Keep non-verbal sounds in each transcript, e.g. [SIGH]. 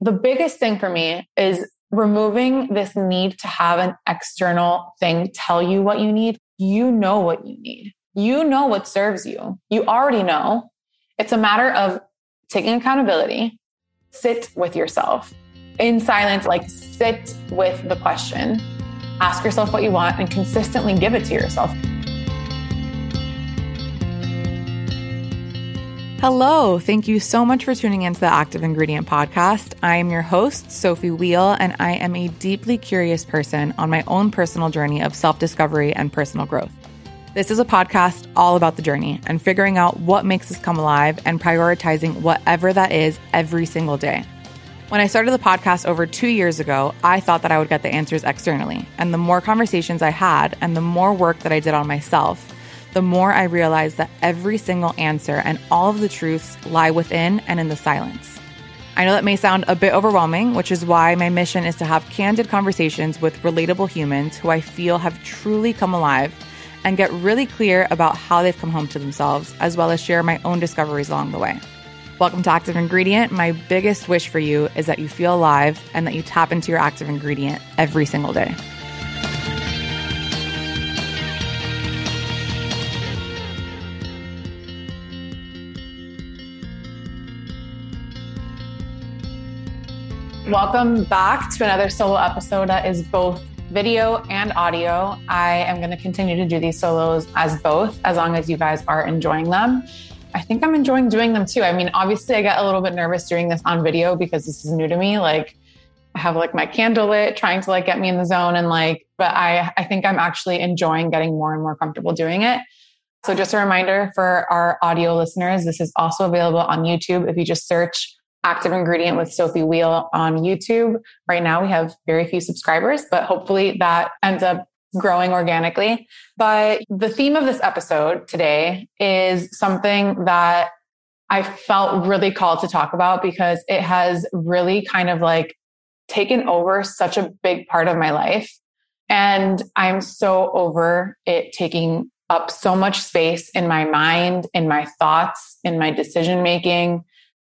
the biggest thing for me is removing this need to have an external thing tell you what you need. You know what you need. You know what serves you. You already know. It's a matter of taking accountability, sit with yourself in silence, like sit with the question, ask yourself what you want, and consistently give it to yourself. Hello. Thank you so much for tuning into the Active Ingredient podcast. I am your host, Sophie Wheel, and I am a deeply curious person on my own personal journey of self discovery and personal growth. This is a podcast all about the journey and figuring out what makes us come alive and prioritizing whatever that is every single day. When I started the podcast over two years ago, I thought that I would get the answers externally. And the more conversations I had and the more work that I did on myself, the more I realize that every single answer and all of the truths lie within and in the silence. I know that may sound a bit overwhelming, which is why my mission is to have candid conversations with relatable humans who I feel have truly come alive and get really clear about how they've come home to themselves, as well as share my own discoveries along the way. Welcome to Active Ingredient. My biggest wish for you is that you feel alive and that you tap into your active ingredient every single day. Welcome back to another solo episode that is both video and audio. I am going to continue to do these solos as both, as long as you guys are enjoying them. I think I'm enjoying doing them too. I mean, obviously, I get a little bit nervous doing this on video because this is new to me. Like, I have like my candle lit, trying to like get me in the zone, and like, but I I think I'm actually enjoying getting more and more comfortable doing it. So, just a reminder for our audio listeners, this is also available on YouTube. If you just search active ingredient with Sophie Wheel on YouTube. Right now, we have very few subscribers, but hopefully that ends up growing organically. But the theme of this episode today is something that I felt really called to talk about because it has really kind of like taken over such a big part of my life. And I'm so over it taking up so much space in my mind, in my thoughts, in my decision making.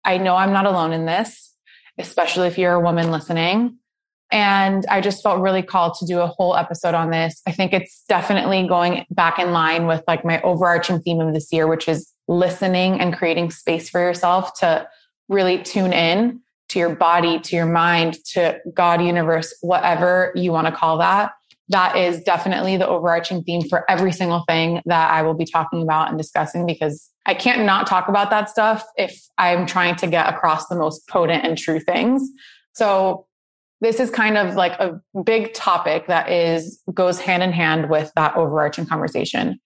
I know I'm not alone in this, especially if you're a woman listening. And I just felt really called to do a whole episode on this. I think it's definitely going back in line with like my overarching theme of this year, which is listening and creating space for yourself to really tune in to your body, to your mind, to God, universe, whatever you want to call that. That is definitely the overarching theme for every single thing that I will be talking about and discussing because I can't not talk about that stuff if I'm trying to get across the most potent and true things. So this is kind of like a big topic that is goes hand in hand with that overarching conversation.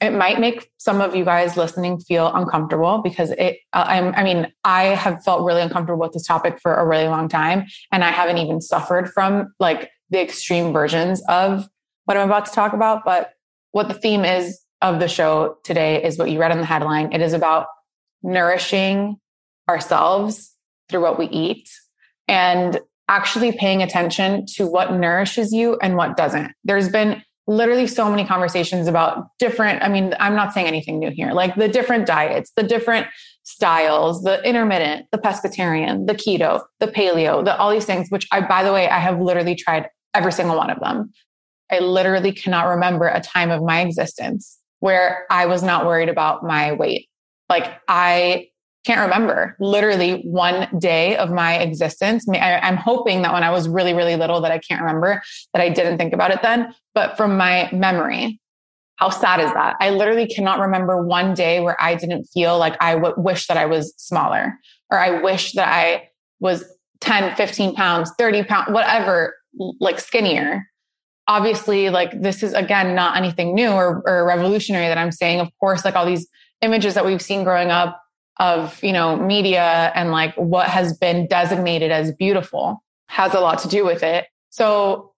It might make some of you guys listening feel uncomfortable because it, uh, I'm, I mean, I have felt really uncomfortable with this topic for a really long time. And I haven't even suffered from like the extreme versions of what I'm about to talk about. But what the theme is of the show today is what you read in the headline. It is about nourishing ourselves through what we eat and actually paying attention to what nourishes you and what doesn't. There's been literally so many conversations about different, I mean, I'm not saying anything new here, like the different diets, the different styles, the intermittent, the pescatarian, the keto, the paleo, the all these things, which I, by the way, I have literally tried every single one of them. I literally cannot remember a time of my existence where I was not worried about my weight. Like I can't remember literally one day of my existence. I, am hoping that when I was really, really little that I can't remember that I didn't think about it then. But from my memory, how sad is that? I literally cannot remember one day where I didn't feel like I w- wish that I was smaller or I wish that I was 10, 15 pounds, 30 pounds, whatever, like skinnier obviously like this is again not anything new or, or revolutionary that i'm saying. Of course like all these images that we've seen growing up of you know media and like what has been designated as beautiful has a lot to do with it. So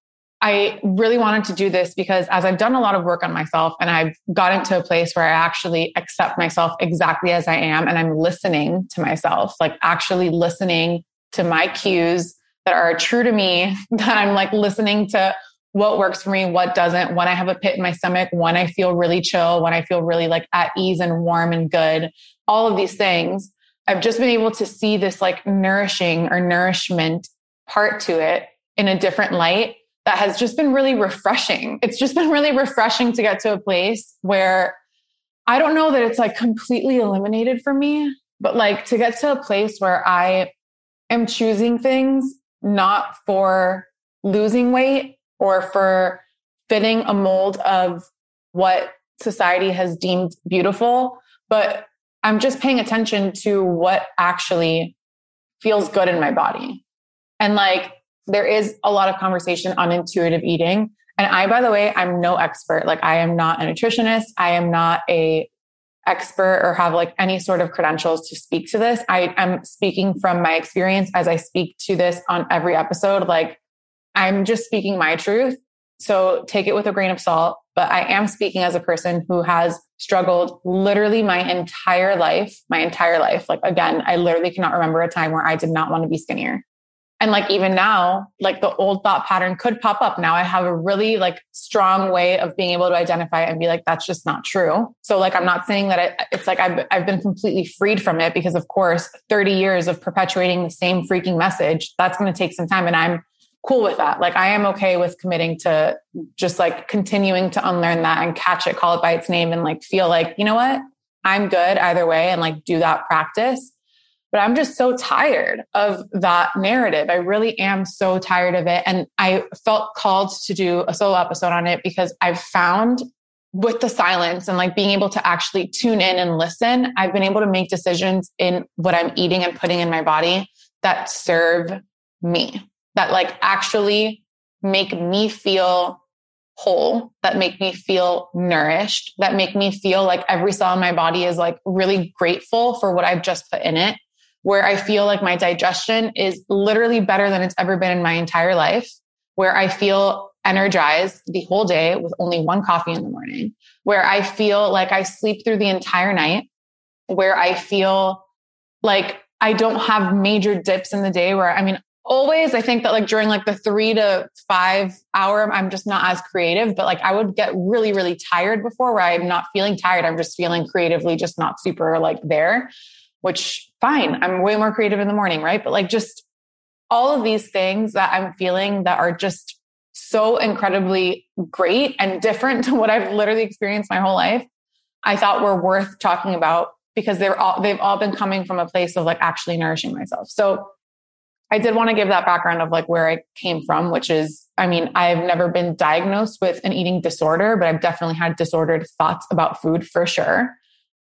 i really wanted to do this because as i've done a lot of work on myself and i've gotten to a place where i actually accept myself exactly as i am and i'm listening to myself like actually listening to my cues that are true to me [LAUGHS] that i'm like listening to what works for me, what doesn't, when I have a pit in my stomach, when I feel really chill, when I feel really like at ease and warm and good, all of these things. I've just been able to see this like nourishing or nourishment part to it in a different light that has just been really refreshing. It's just been really refreshing to get to a place where I don't know that it's like completely eliminated for me, but like to get to a place where I am choosing things not for losing weight or for fitting a mold of what society has deemed beautiful, but I'm just paying attention to what actually feels good in my body. And like there is a lot of conversation on intuitive eating. And I, by the way, I'm no expert. Like I am not a nutritionist. I am not a expert or have like any sort of credentials to speak to this. I am speaking from my experience as I speak to this on every episode. Like I'm just speaking my truth. So take it with a grain of salt. But I am speaking as a person who has struggled literally my entire life, my entire life. Like again, I literally cannot remember a time where I did not want to be skinnier. And like even now, like the old thought pattern could pop up. Now I have a really like strong way of being able to identify and be like, that's just not true. So like, I'm not saying that it, it's like I've, I've been completely freed from it because of course, 30 years of perpetuating the same freaking message, that's going to take some time. And I'm cool with that. Like I am okay with committing to just like continuing to unlearn that and catch it, call it by its name and like feel like, you know what? I'm good either way and like do that practice. But I'm just so tired of that narrative. I really am so tired of it. And I felt called to do a solo episode on it because I've found with the silence and like being able to actually tune in and listen, I've been able to make decisions in what I'm eating and putting in my body that serve me, that like actually make me feel whole, that make me feel nourished, that make me feel like every cell in my body is like really grateful for what I've just put in it where I feel like my digestion is literally better than it's ever been in my entire life, where I feel energized the whole day with only one coffee in the morning, where I feel like I sleep through the entire night, where I feel like I don't have major dips in the day where I mean, always I think that like during like the three to five hour, I'm just not as creative, but like I would get really, really tired before where I'm not feeling tired. I'm just feeling creatively just not super like there which fine. I'm way more creative in the morning, right? But like just all of these things that I'm feeling that are just so incredibly great and different [LAUGHS] to what I've literally experienced my whole life, I thought were worth talking about because they're all they've all been coming from a place of like actually nourishing myself. So I did want to give that background of like where I came from, which is, I mean, I've never been diagnosed with an eating disorder, but I've definitely had disordered thoughts about food for sure.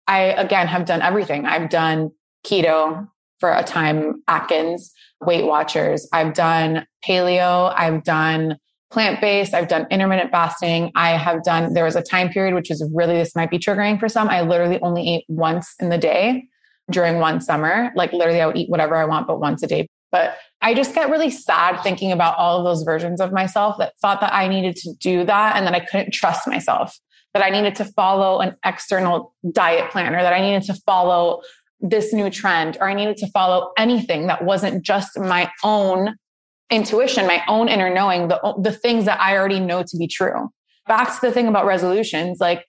I, again, have done everything. I've done keto for a time, Atkins, Weight Watchers. I've done paleo. I've done plant based. I've done intermittent fasting. I have done, there was a time period, which is really, this might be triggering for some. I literally only ate once in the day during one summer. Like literally, I would eat whatever I want, but once a day. But I just get really sad thinking about all of those versions of myself that thought that I needed to do that and that I couldn't trust myself that I needed to follow an external diet plan or that I needed to follow this new trend or I needed to follow anything that wasn't just my own intuition, my own inner knowing, the, the things that I already know to be true. Back to the thing about resolutions, like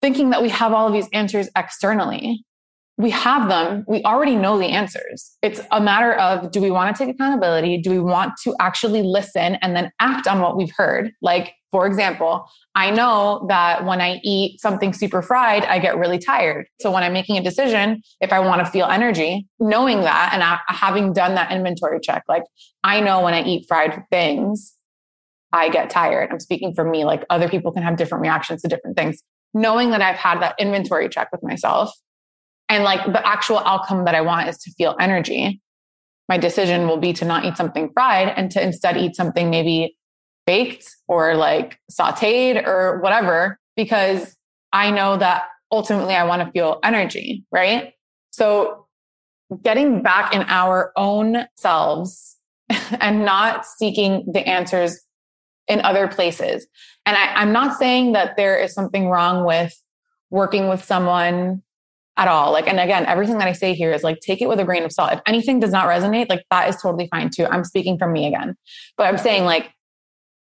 thinking that we have all of these answers externally. We have them. We already know the answers. It's a matter of do we want to take accountability? Do we want to actually listen and then act on what we've heard? Like for example, I know that when I eat something super fried, I get really tired. So when I'm making a decision, if I want to feel energy, knowing that and having done that inventory check, like I know when I eat fried things, I get tired. I'm speaking for me, like other people can have different reactions to different things. Knowing that I've had that inventory check with myself and like the actual outcome that I want is to feel energy. My decision will be to not eat something fried and to instead eat something maybe baked or like sauteed or whatever, because I know that ultimately I want to feel energy, right? So getting back in our own selves [LAUGHS] and not seeking the answers in other places. And I, am not saying that there is something wrong with working with someone at all. Like, and again, everything that I say here is like, take it with a grain of salt. If anything does not resonate, like that is totally fine too. I'm speaking from me again, but I'm saying like,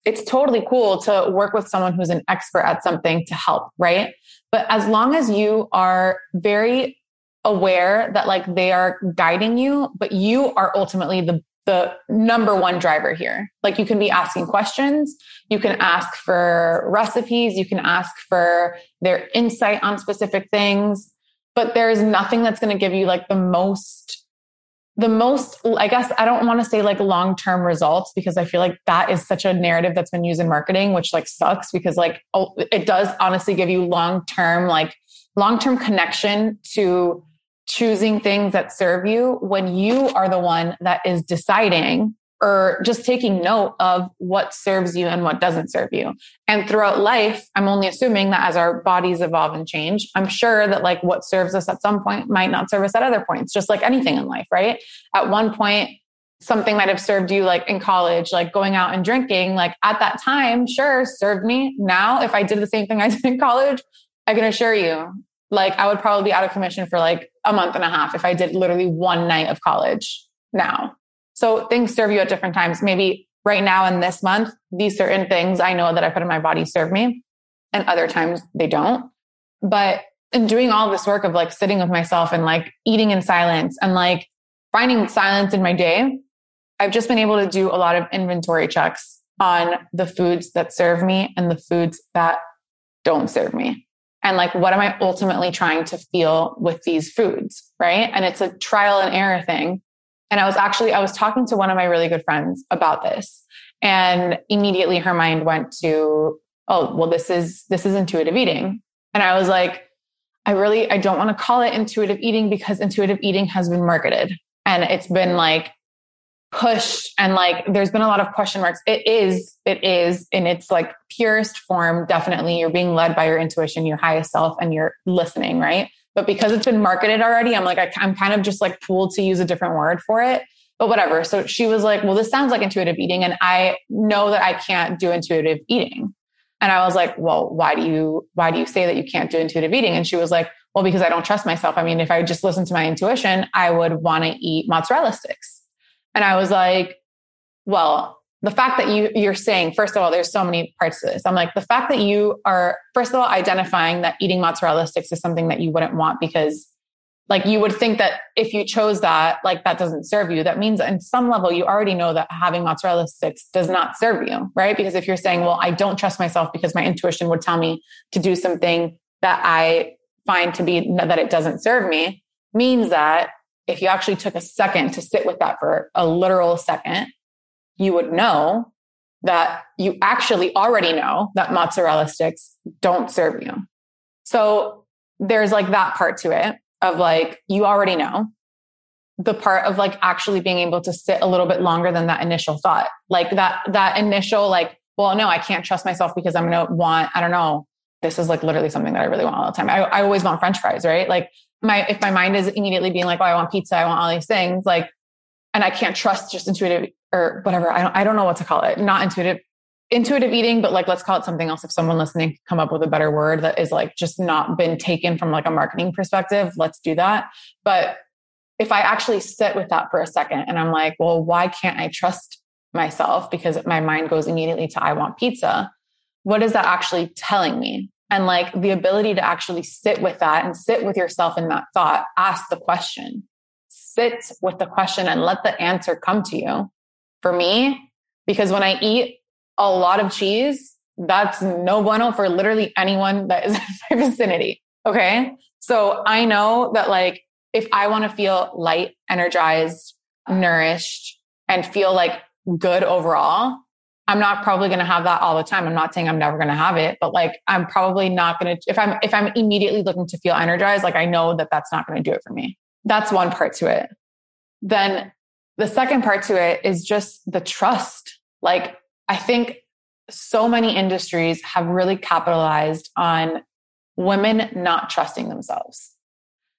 it's totally cool to work with someone who's an expert at something to help, right? But as long as you are very aware that like they are guiding you, but you are ultimately the the number one driver here. Like you can be asking questions, you can ask for recipes, you can ask for their insight on specific things, but there's nothing that's going to give you like the most the most i guess i don't want to say like long term results because i feel like that is such a narrative that's been used in marketing which like sucks because like oh, it does honestly give you long term like long term connection to choosing things that serve you when you are the one that is deciding or just taking note of what serves you and what doesn't serve you. And throughout life, I'm only assuming that as our bodies evolve and change, I'm sure that like what serves us at some point might not serve us at other points, just like anything in life, right? At one point, something might have served you like in college, like going out and drinking, like at that time, sure, served me. Now, if I did the same thing [LAUGHS] I did in college, I can assure you, like I would probably be out of commission for like a month and a half if I did literally one night of college now. So things serve you at different times. Maybe right now in this month, these certain things I know that I put in my body serve me and other times they don't. But in doing all this work of like sitting with myself and like eating in silence and like finding silence in my day, I've just been able to do a lot of inventory checks on the foods that serve me and the foods that don't serve me and like what am i ultimately trying to feel with these foods right and it's a trial and error thing and i was actually i was talking to one of my really good friends about this and immediately her mind went to oh well this is this is intuitive eating. And i was like i really i don't want to call it intuitive eating because intuitive eating has been marketed and it's been like push and like there's been a lot of question marks. It is it is in its like purest form definitely. You're being led by your intuition your highest self and you're listening right but because it's been marketed already i'm like I, i'm kind of just like pulled to use a different word for it but whatever. So she was like well this sounds like intuitive eating and i know that i can't do intuitive eating. And i was like well why do you why do you say that you can't do intuitive eating? And she was like well because i don't trust myself. I mean if i just listen to my intuition i would want to eat mozzarella sticks. And I was like, well, the fact that you you're saying first of all there's so many parts to this. I'm like the fact that you are first of all identifying that eating mozzarella sticks is something that you wouldn't want because like you would think that if you chose that like that doesn't serve you. That means in some level you already know that having mozzarella sticks does not serve you right? Because if you're saying well i don't trust myself because my intuition would tell me to do something that i find to be that it doesn't serve me means that if you actually took a second to sit with that for a literal second, you would know that you actually already know that mozzarella sticks don't serve you. So there's like that part to it of like, you already know the part of like actually being able to sit a little bit longer than that initial thought. Like that, that initial, like, well, no, I can't trust myself because I'm going to want, I don't know, this is like literally something that I really want all the time. I, I always want French fries, right? Like my if my mind is immediately being like, oh, I want pizza, I want all these things, like, and I can't trust just intuitive or whatever. I don't I don't know what to call it. Not intuitive, intuitive eating, but like let's call it something else. If someone listening come up with a better word that is like just not been taken from like a marketing perspective, let's do that. But if I actually sit with that for a second and I'm like, well, why can't I trust myself? Because my mind goes immediately to I want pizza. What is that actually telling me? and like the ability to actually sit with that and sit with yourself in that thought ask the question sit with the question and let the answer come to you for me because when i eat a lot of cheese that's no bueno for literally anyone that is [LAUGHS] in my vicinity okay so i know that like if i want to feel light energized nourished and feel like good overall I'm not probably going to have that all the time. I'm not saying I'm never going to have it, but like I'm probably not going to if I'm if I'm immediately looking to feel energized, like I know that that's not going to do it for me. That's one part to it. Then the second part to it is just the trust. Like I think so many industries have really capitalized on women not trusting themselves.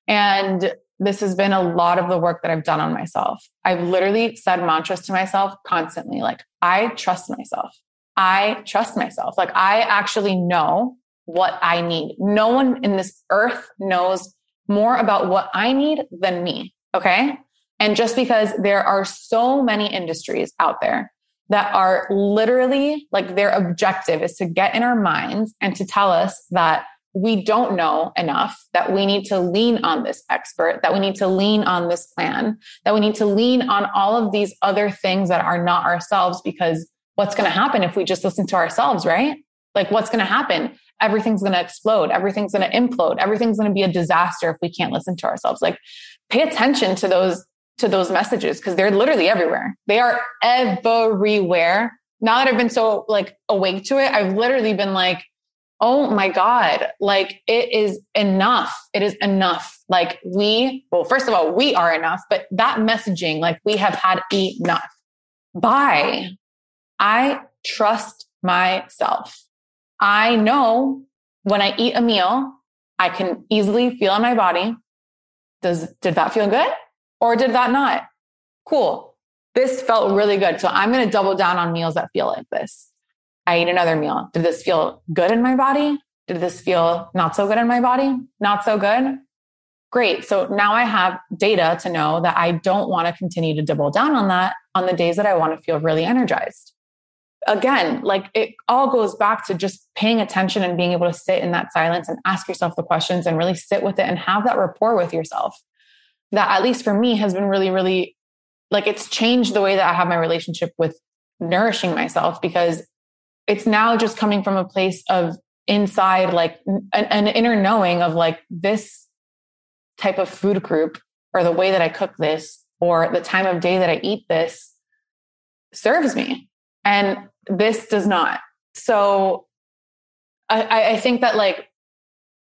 And this has been a lot of the work that I've done on myself. I've literally said mantras to myself constantly like, I trust myself. I trust myself. Like, I actually know what I need. No one in this earth knows more about what I need than me. Okay. And just because there are so many industries out there that are literally like their objective is to get in our minds and to tell us that we don't know enough, that we need to lean on this expert, that we need to lean on this plan, that we need to lean on all of these other things that are not ourselves because what's going to happen if we just listen to ourselves, right? Like what's going to happen? Everything's going to explode. Everything's going to implode. Everything's going to be a disaster if we can't listen to ourselves. Like pay attention to those to those messages because they're literally everywhere. They are everywhere. Now that I've been so like awake to it, I've literally been like, oh my God, like it is enough. It is enough. Like we, well, first of all, we are enough, but that messaging, like we have had enough. Bye. I trust myself. I know when I eat a meal, I can easily feel in my body. Does, did that feel good or did that not? Cool. This felt really good. So I'm going to double down on meals that feel like this. I eat another meal. Did this feel good in my body? Did this feel not so good in my body? Not so good? Great. So now I have data to know that I don't want to continue to double down on that on the days that I want to feel really energized. Again, like it all goes back to just paying attention and being able to sit in that silence and ask yourself the questions and really sit with it and have that rapport with yourself. That, at least for me, has been really, really like it's changed the way that I have my relationship with nourishing myself because it's now just coming from a place of inside, like an, an inner knowing of like this type of food group or the way that I cook this or the time of day that I eat this serves me. And this does not. So I, I think that like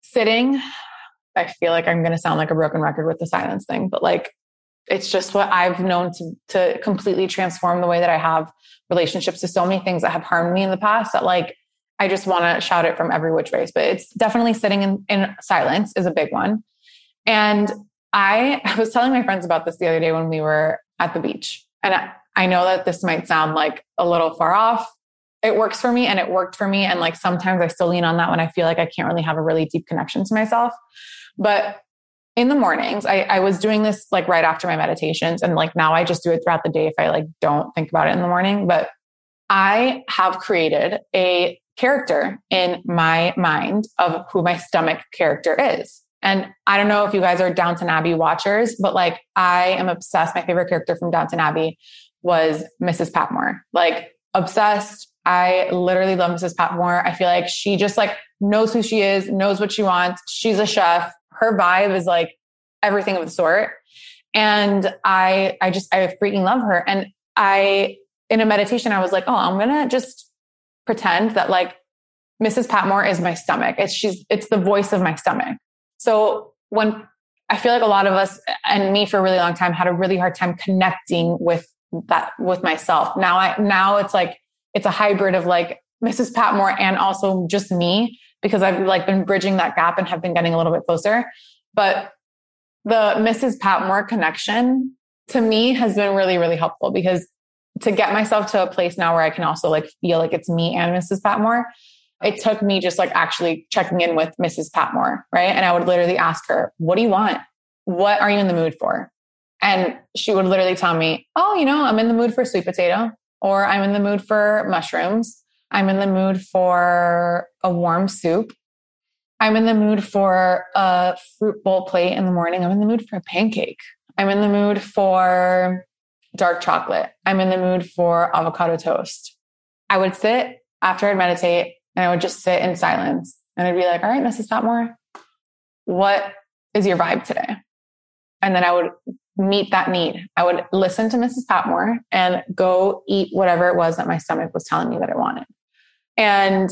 sitting, I feel like I'm going to sound like a broken record with the silence thing, but like it's just what I've known to, to completely transform the way that I have relationships to so many things that have harmed me in the past that like I just want to shout it from every which ways. But it's definitely sitting in, in silence is a big one. And I, [LAUGHS] I was telling my friends about this the other day when we were at the beach. And I, I know that this might sound like a little far off. It works for me and it worked for me. And like sometimes I still lean on that when I feel like I can't really have a really deep connection to myself. But in the mornings, I, I was doing this like right after my meditations. And like now I just do it throughout the day if I like don't think about it in the morning. But I have created a character in my mind of who my stomach character is. And I don't know if you guys are Downton Abbey watchers, but like I am obsessed. My favorite character from Downton Abbey was Mrs. Patmore. Like obsessed. I literally love Mrs. Patmore. I feel like she just like knows who she is, knows what she wants. She's a chef her vibe is like everything of the sort. And I, I just, I freaking love her. And I, in a meditation, I was like, oh, I'm to just pretend that like Mrs. Patmore is my stomach. It's she's, it's the voice of my stomach. So when I feel like a lot of us and me for a really long time had a really hard time connecting with that, with myself. Now I, now it's like, it's a hybrid of like Mrs. Patmore and also just me because I've like been bridging that gap and have been getting a little bit closer. But the Mrs. Patmore connection to me has been really, really helpful because to get myself to a place now where I can also like feel like it's me and Mrs. Patmore, it took me just like actually checking in with Mrs. Patmore, right? And I would literally ask her, What do you want? What are you in the mood for? And she would literally tell me, Oh, you know, I'm in the mood for sweet potato, or I'm in the mood for mushrooms, I'm in the mood for a warm soup. I'm in the mood for a fruit bowl plate in the morning. I'm in the mood for a pancake. I'm in the mood for dark chocolate. I'm in the mood for avocado toast. I would sit after I'd meditate and I would just sit in silence and I'd be like, all right, Mrs. Patmore, what is your vibe today? And then I would meet that need. I would listen to Mrs. Patmore and go eat whatever it was that my stomach was telling me that I wanted. And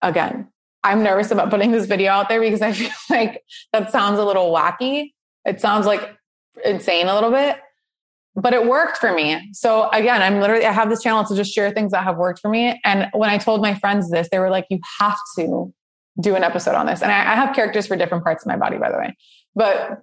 again, I'm nervous about putting this video out there because I [LAUGHS] feel like that sounds a little wacky. It sounds like insane a little bit, but it worked for me. So again, I'm literally, I have this channel to just share things that have worked for me. And when I told my friends this, they were like, you have to do an episode on this. And I, I have characters for different parts of my body, by the way, but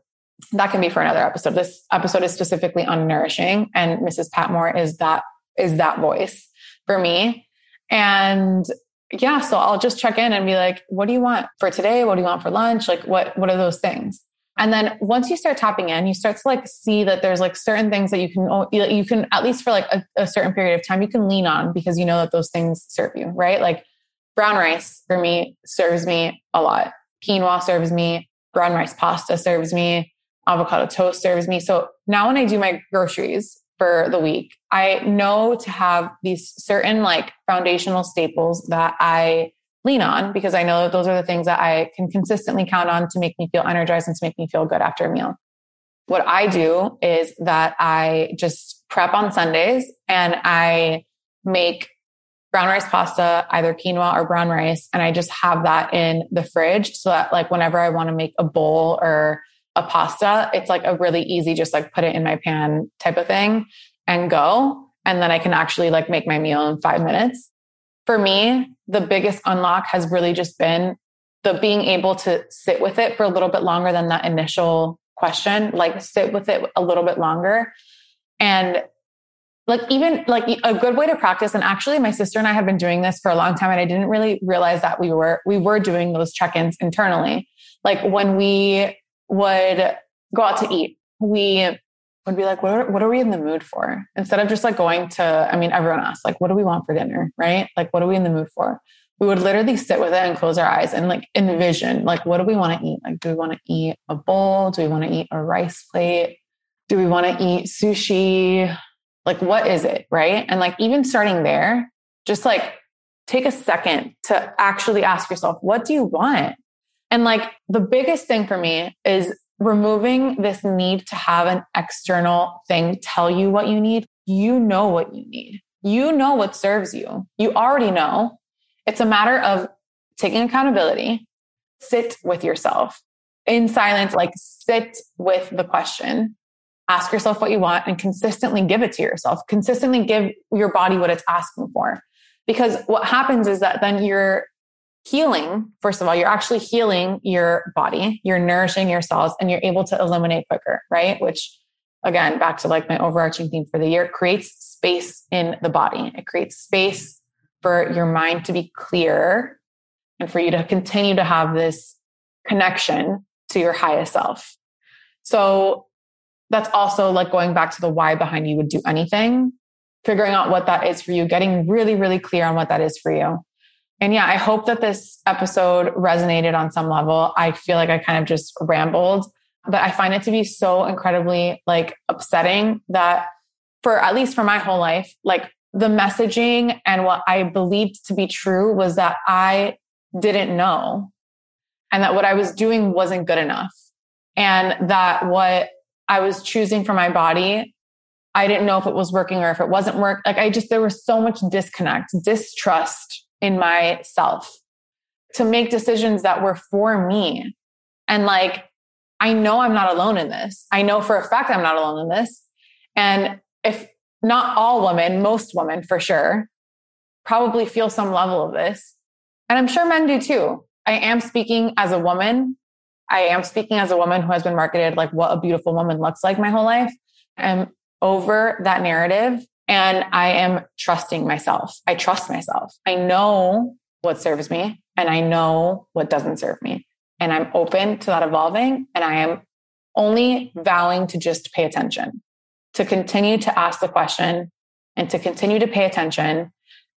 that can be for another episode. This episode is specifically on nourishing and Mrs. Patmore is that, is that voice for me. And yeah, so I'll just check in and be like, what do you want for today? What do you want for lunch? Like what what are those things? And then once you start tapping in, you start to like see that there's like certain things that you can oh, you can at least for like a, a certain period of time you can lean on because you know that those things serve you, right? Like brown rice for me serves me a lot. quinoa serves me, brown rice pasta serves me, avocado toast serves me. So now when I do my groceries for the week, I know to have these certain like foundational staples that I lean on because I know that those are the things that I can consistently count on to make me feel energized and to make me feel good after a meal. What I do is that I just prep on Sundays and I make brown rice pasta, either quinoa or brown rice. And I just have that in the fridge so that like whenever I want to make a bowl or a pasta, it's like a really easy, just like put it in my pan type of thing and go. And then I can actually like make my meal in five minutes. For me, the biggest unlock has really just been the being able to sit with it for a little bit longer than that initial question, like sit with it a little bit longer. And like even like a good way to practice and actually my sister and I have been doing this for a long time and I didn't really realize that we were we were doing those check-ins internally. Like when we would go out to eat, we would be like, what are, what are we in the mood for? Instead of just like going to, I mean, everyone asks, like, what do we want for dinner? Right? Like, what are we in the mood for? We would literally sit with it and close our eyes and like envision, like, what do we want to eat? Like, do we want to eat a bowl? Do we want to eat a rice plate? Do we want to eat sushi? Like, what is it? Right. And like, even starting there, just like take a second to actually ask yourself, what do you want? And like, the biggest thing for me is removing this need to have an external thing tell you what you need. You know what you need. You know what serves you. You already know. It's a matter of taking accountability, sit with yourself in silence, like sit with the question, ask yourself what you want and consistently give it to yourself. Consistently give your body what it's asking for. Because what happens is that then you're healing, first of all, you're actually healing your body, you're nourishing your cells, and you're able to eliminate quicker, right? Which, again, back to like my overarching theme for the year, creates space in the body. It creates space for your mind to be clear and for you to continue to have this connection to your highest self. So that's also like going back to the why behind you would do anything, figuring out what that is for you, getting really, really clear on what that is for you. And yeah, I hope that this episode resonated on some level. I feel like I kind of just rambled, but I find it to be so incredibly like upsetting that for at least for my whole life, like the messaging and what I believed to be true was that I didn't know and that what I was doing wasn't good enough and that what I was choosing for my body I didn't know if it was working or if it wasn't work. Like I just, there was so much disconnect, distrust in myself to make decisions that were for me. And like, I know I'm not alone in this. I know for a fact I'm not alone in this. And if not all women, most women for sure, probably feel some level of this. And I'm sure men do too. I am speaking as a woman. I am speaking as a woman who has been marketed like what a beautiful woman looks like my whole life. I'm over that narrative and I am trusting myself. I trust myself. I know what serves me and I know what doesn't serve me. And I'm open to that evolving. And I am only vowing to just pay attention, to continue to ask the question and to continue to pay attention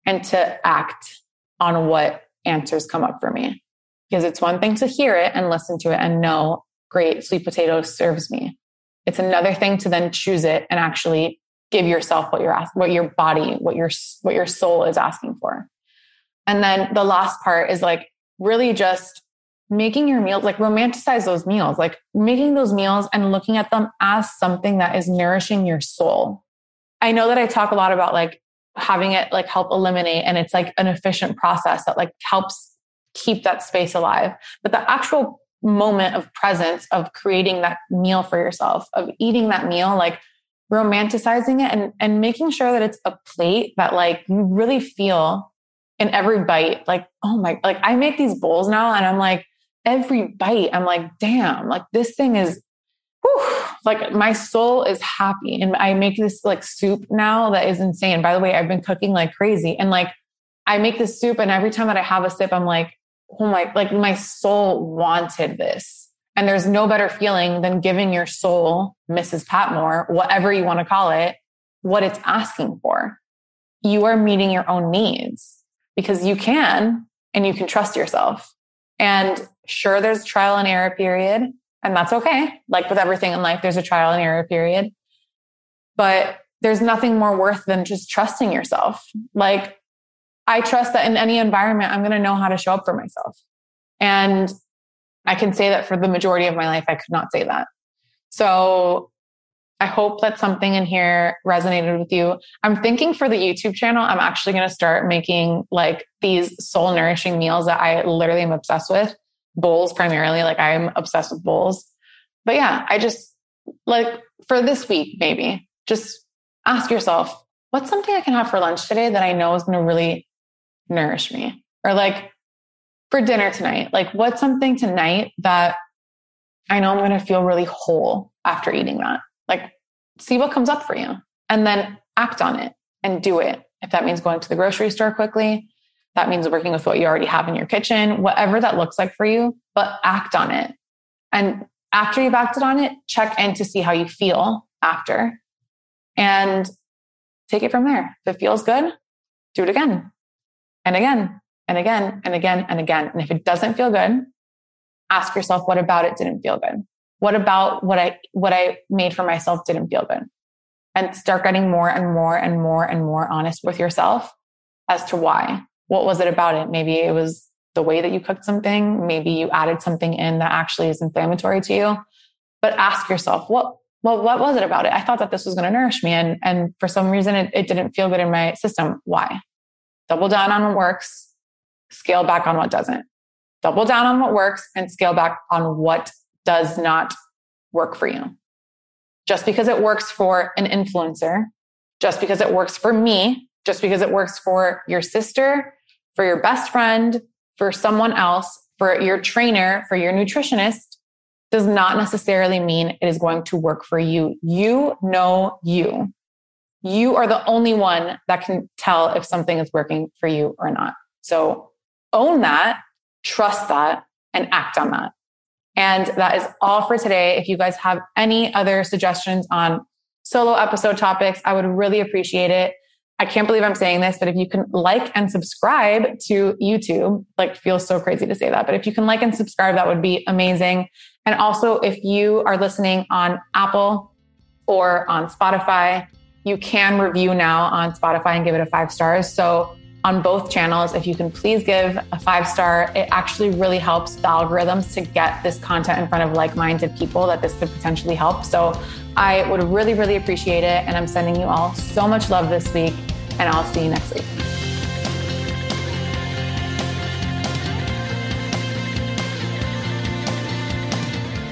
and to act on what answers come up for me. Because it's one thing to hear it and listen to it and know, great, sweet potato serves me. It's another thing to then choose it and actually give yourself what you're asking, what your body, what your, what your soul is asking for. And then the last part is like really just making your meals, like romanticize those meals, like making those meals and looking at them as something that is nourishing your soul. I know that I talk a lot about like having it like help eliminate and it's like an efficient process that like helps keep that space alive. But the actual moment of presence of creating that meal for yourself, of eating that meal, like romanticizing it and, and making sure that it's a plate that like you really feel in every bite. Like, oh my, like I make these bowls now and I'm like, every bite, I'm like, damn, like this thing is, whew, like my soul is happy. And I make this like soup now that is insane. By the way, I've been cooking like crazy and like I make this soup and every time that I have a sip, I'm like, oh my, like my soul wanted this. And there's no better feeling than giving your soul, Mrs. Patmore, whatever you want to call it, what it's asking for. You are meeting your own needs because you can and you can trust yourself. And Sure, there's trial and error period, and that's okay. Like with everything in life, there's a trial and error period. But there's nothing more worth than just trusting yourself. Like I trust that in any environment, I'm going to know how to show up for myself. And I can say that for the majority of my life, I could not say that. So I hope that something in here resonated with you. I'm thinking for the YouTube channel, I'm actually going to start making like these soul nourishing meals that I literally am obsessed with. Bowls primarily, like I'm obsessed with bowls. But yeah, I just like for this week, maybe just ask yourself, what's something I can have for lunch today that I know is going to really nourish me? Or like for dinner tonight, like what's something tonight that I know I'm going to feel really whole after eating that? Like see what comes up for you and then act on it and do it. If that means going to the grocery store quickly, that means working with what you already have in your kitchen, whatever that looks like for you, but act on it. And after you've acted on it, check in to see how you feel after and take it from there. If it feels good, do it again and again and again and again and again. And if it doesn't feel good, ask yourself, what about it didn't feel good? What about what I, what I made for myself didn't feel good? And start getting more and more and more and more honest with yourself as to why. What was it about it? Maybe it was the way that you cooked something. Maybe you added something in that actually is inflammatory to you. But ask yourself, what, well, what was it about it? I thought that this was going to nourish me. And, and for some reason, it, it didn't feel good in my system. Why? Double down on what works, scale back on what doesn't. Double down on what works and scale back on what does not work for you. Just because it works for an influencer, just because it works for me, just because it works for your sister, for your best friend, for someone else, for your trainer, for your nutritionist, does not necessarily mean it is going to work for you. You know you. You are the only one that can tell if something is working for you or not. So own that, trust that, and act on that. And that is all for today. If you guys have any other suggestions on solo episode topics, I would really appreciate it. I can't believe I'm saying this, but if you can like and subscribe to YouTube, like feels so crazy to say that, but if you can like and subscribe, that would be amazing. And also, if you are listening on Apple or on Spotify, you can review now on Spotify and give it a five stars. So on both channels. If you can please give a five star, it actually really helps the algorithms to get this content in front of like minded people that this could potentially help. So I would really, really appreciate it. And I'm sending you all so much love this week, and I'll see you next week.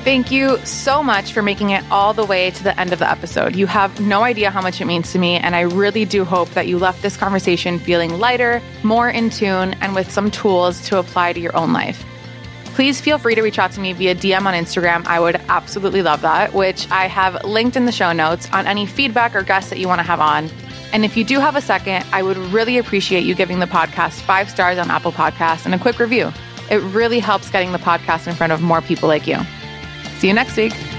Thank you so much for making it all the way to the end of the episode. You have no idea how much it means to me, and I really do hope that you left this conversation feeling lighter, more in tune, and with some tools to apply to your own life. Please feel free to reach out to me via DM on Instagram. I would absolutely love that, which I have linked in the show notes on any feedback or guests that you want to have on. And if you do have a second, I would really appreciate you giving the podcast five stars on Apple Podcasts and a quick review. It really helps getting the podcast in front of more people like you. See you next week.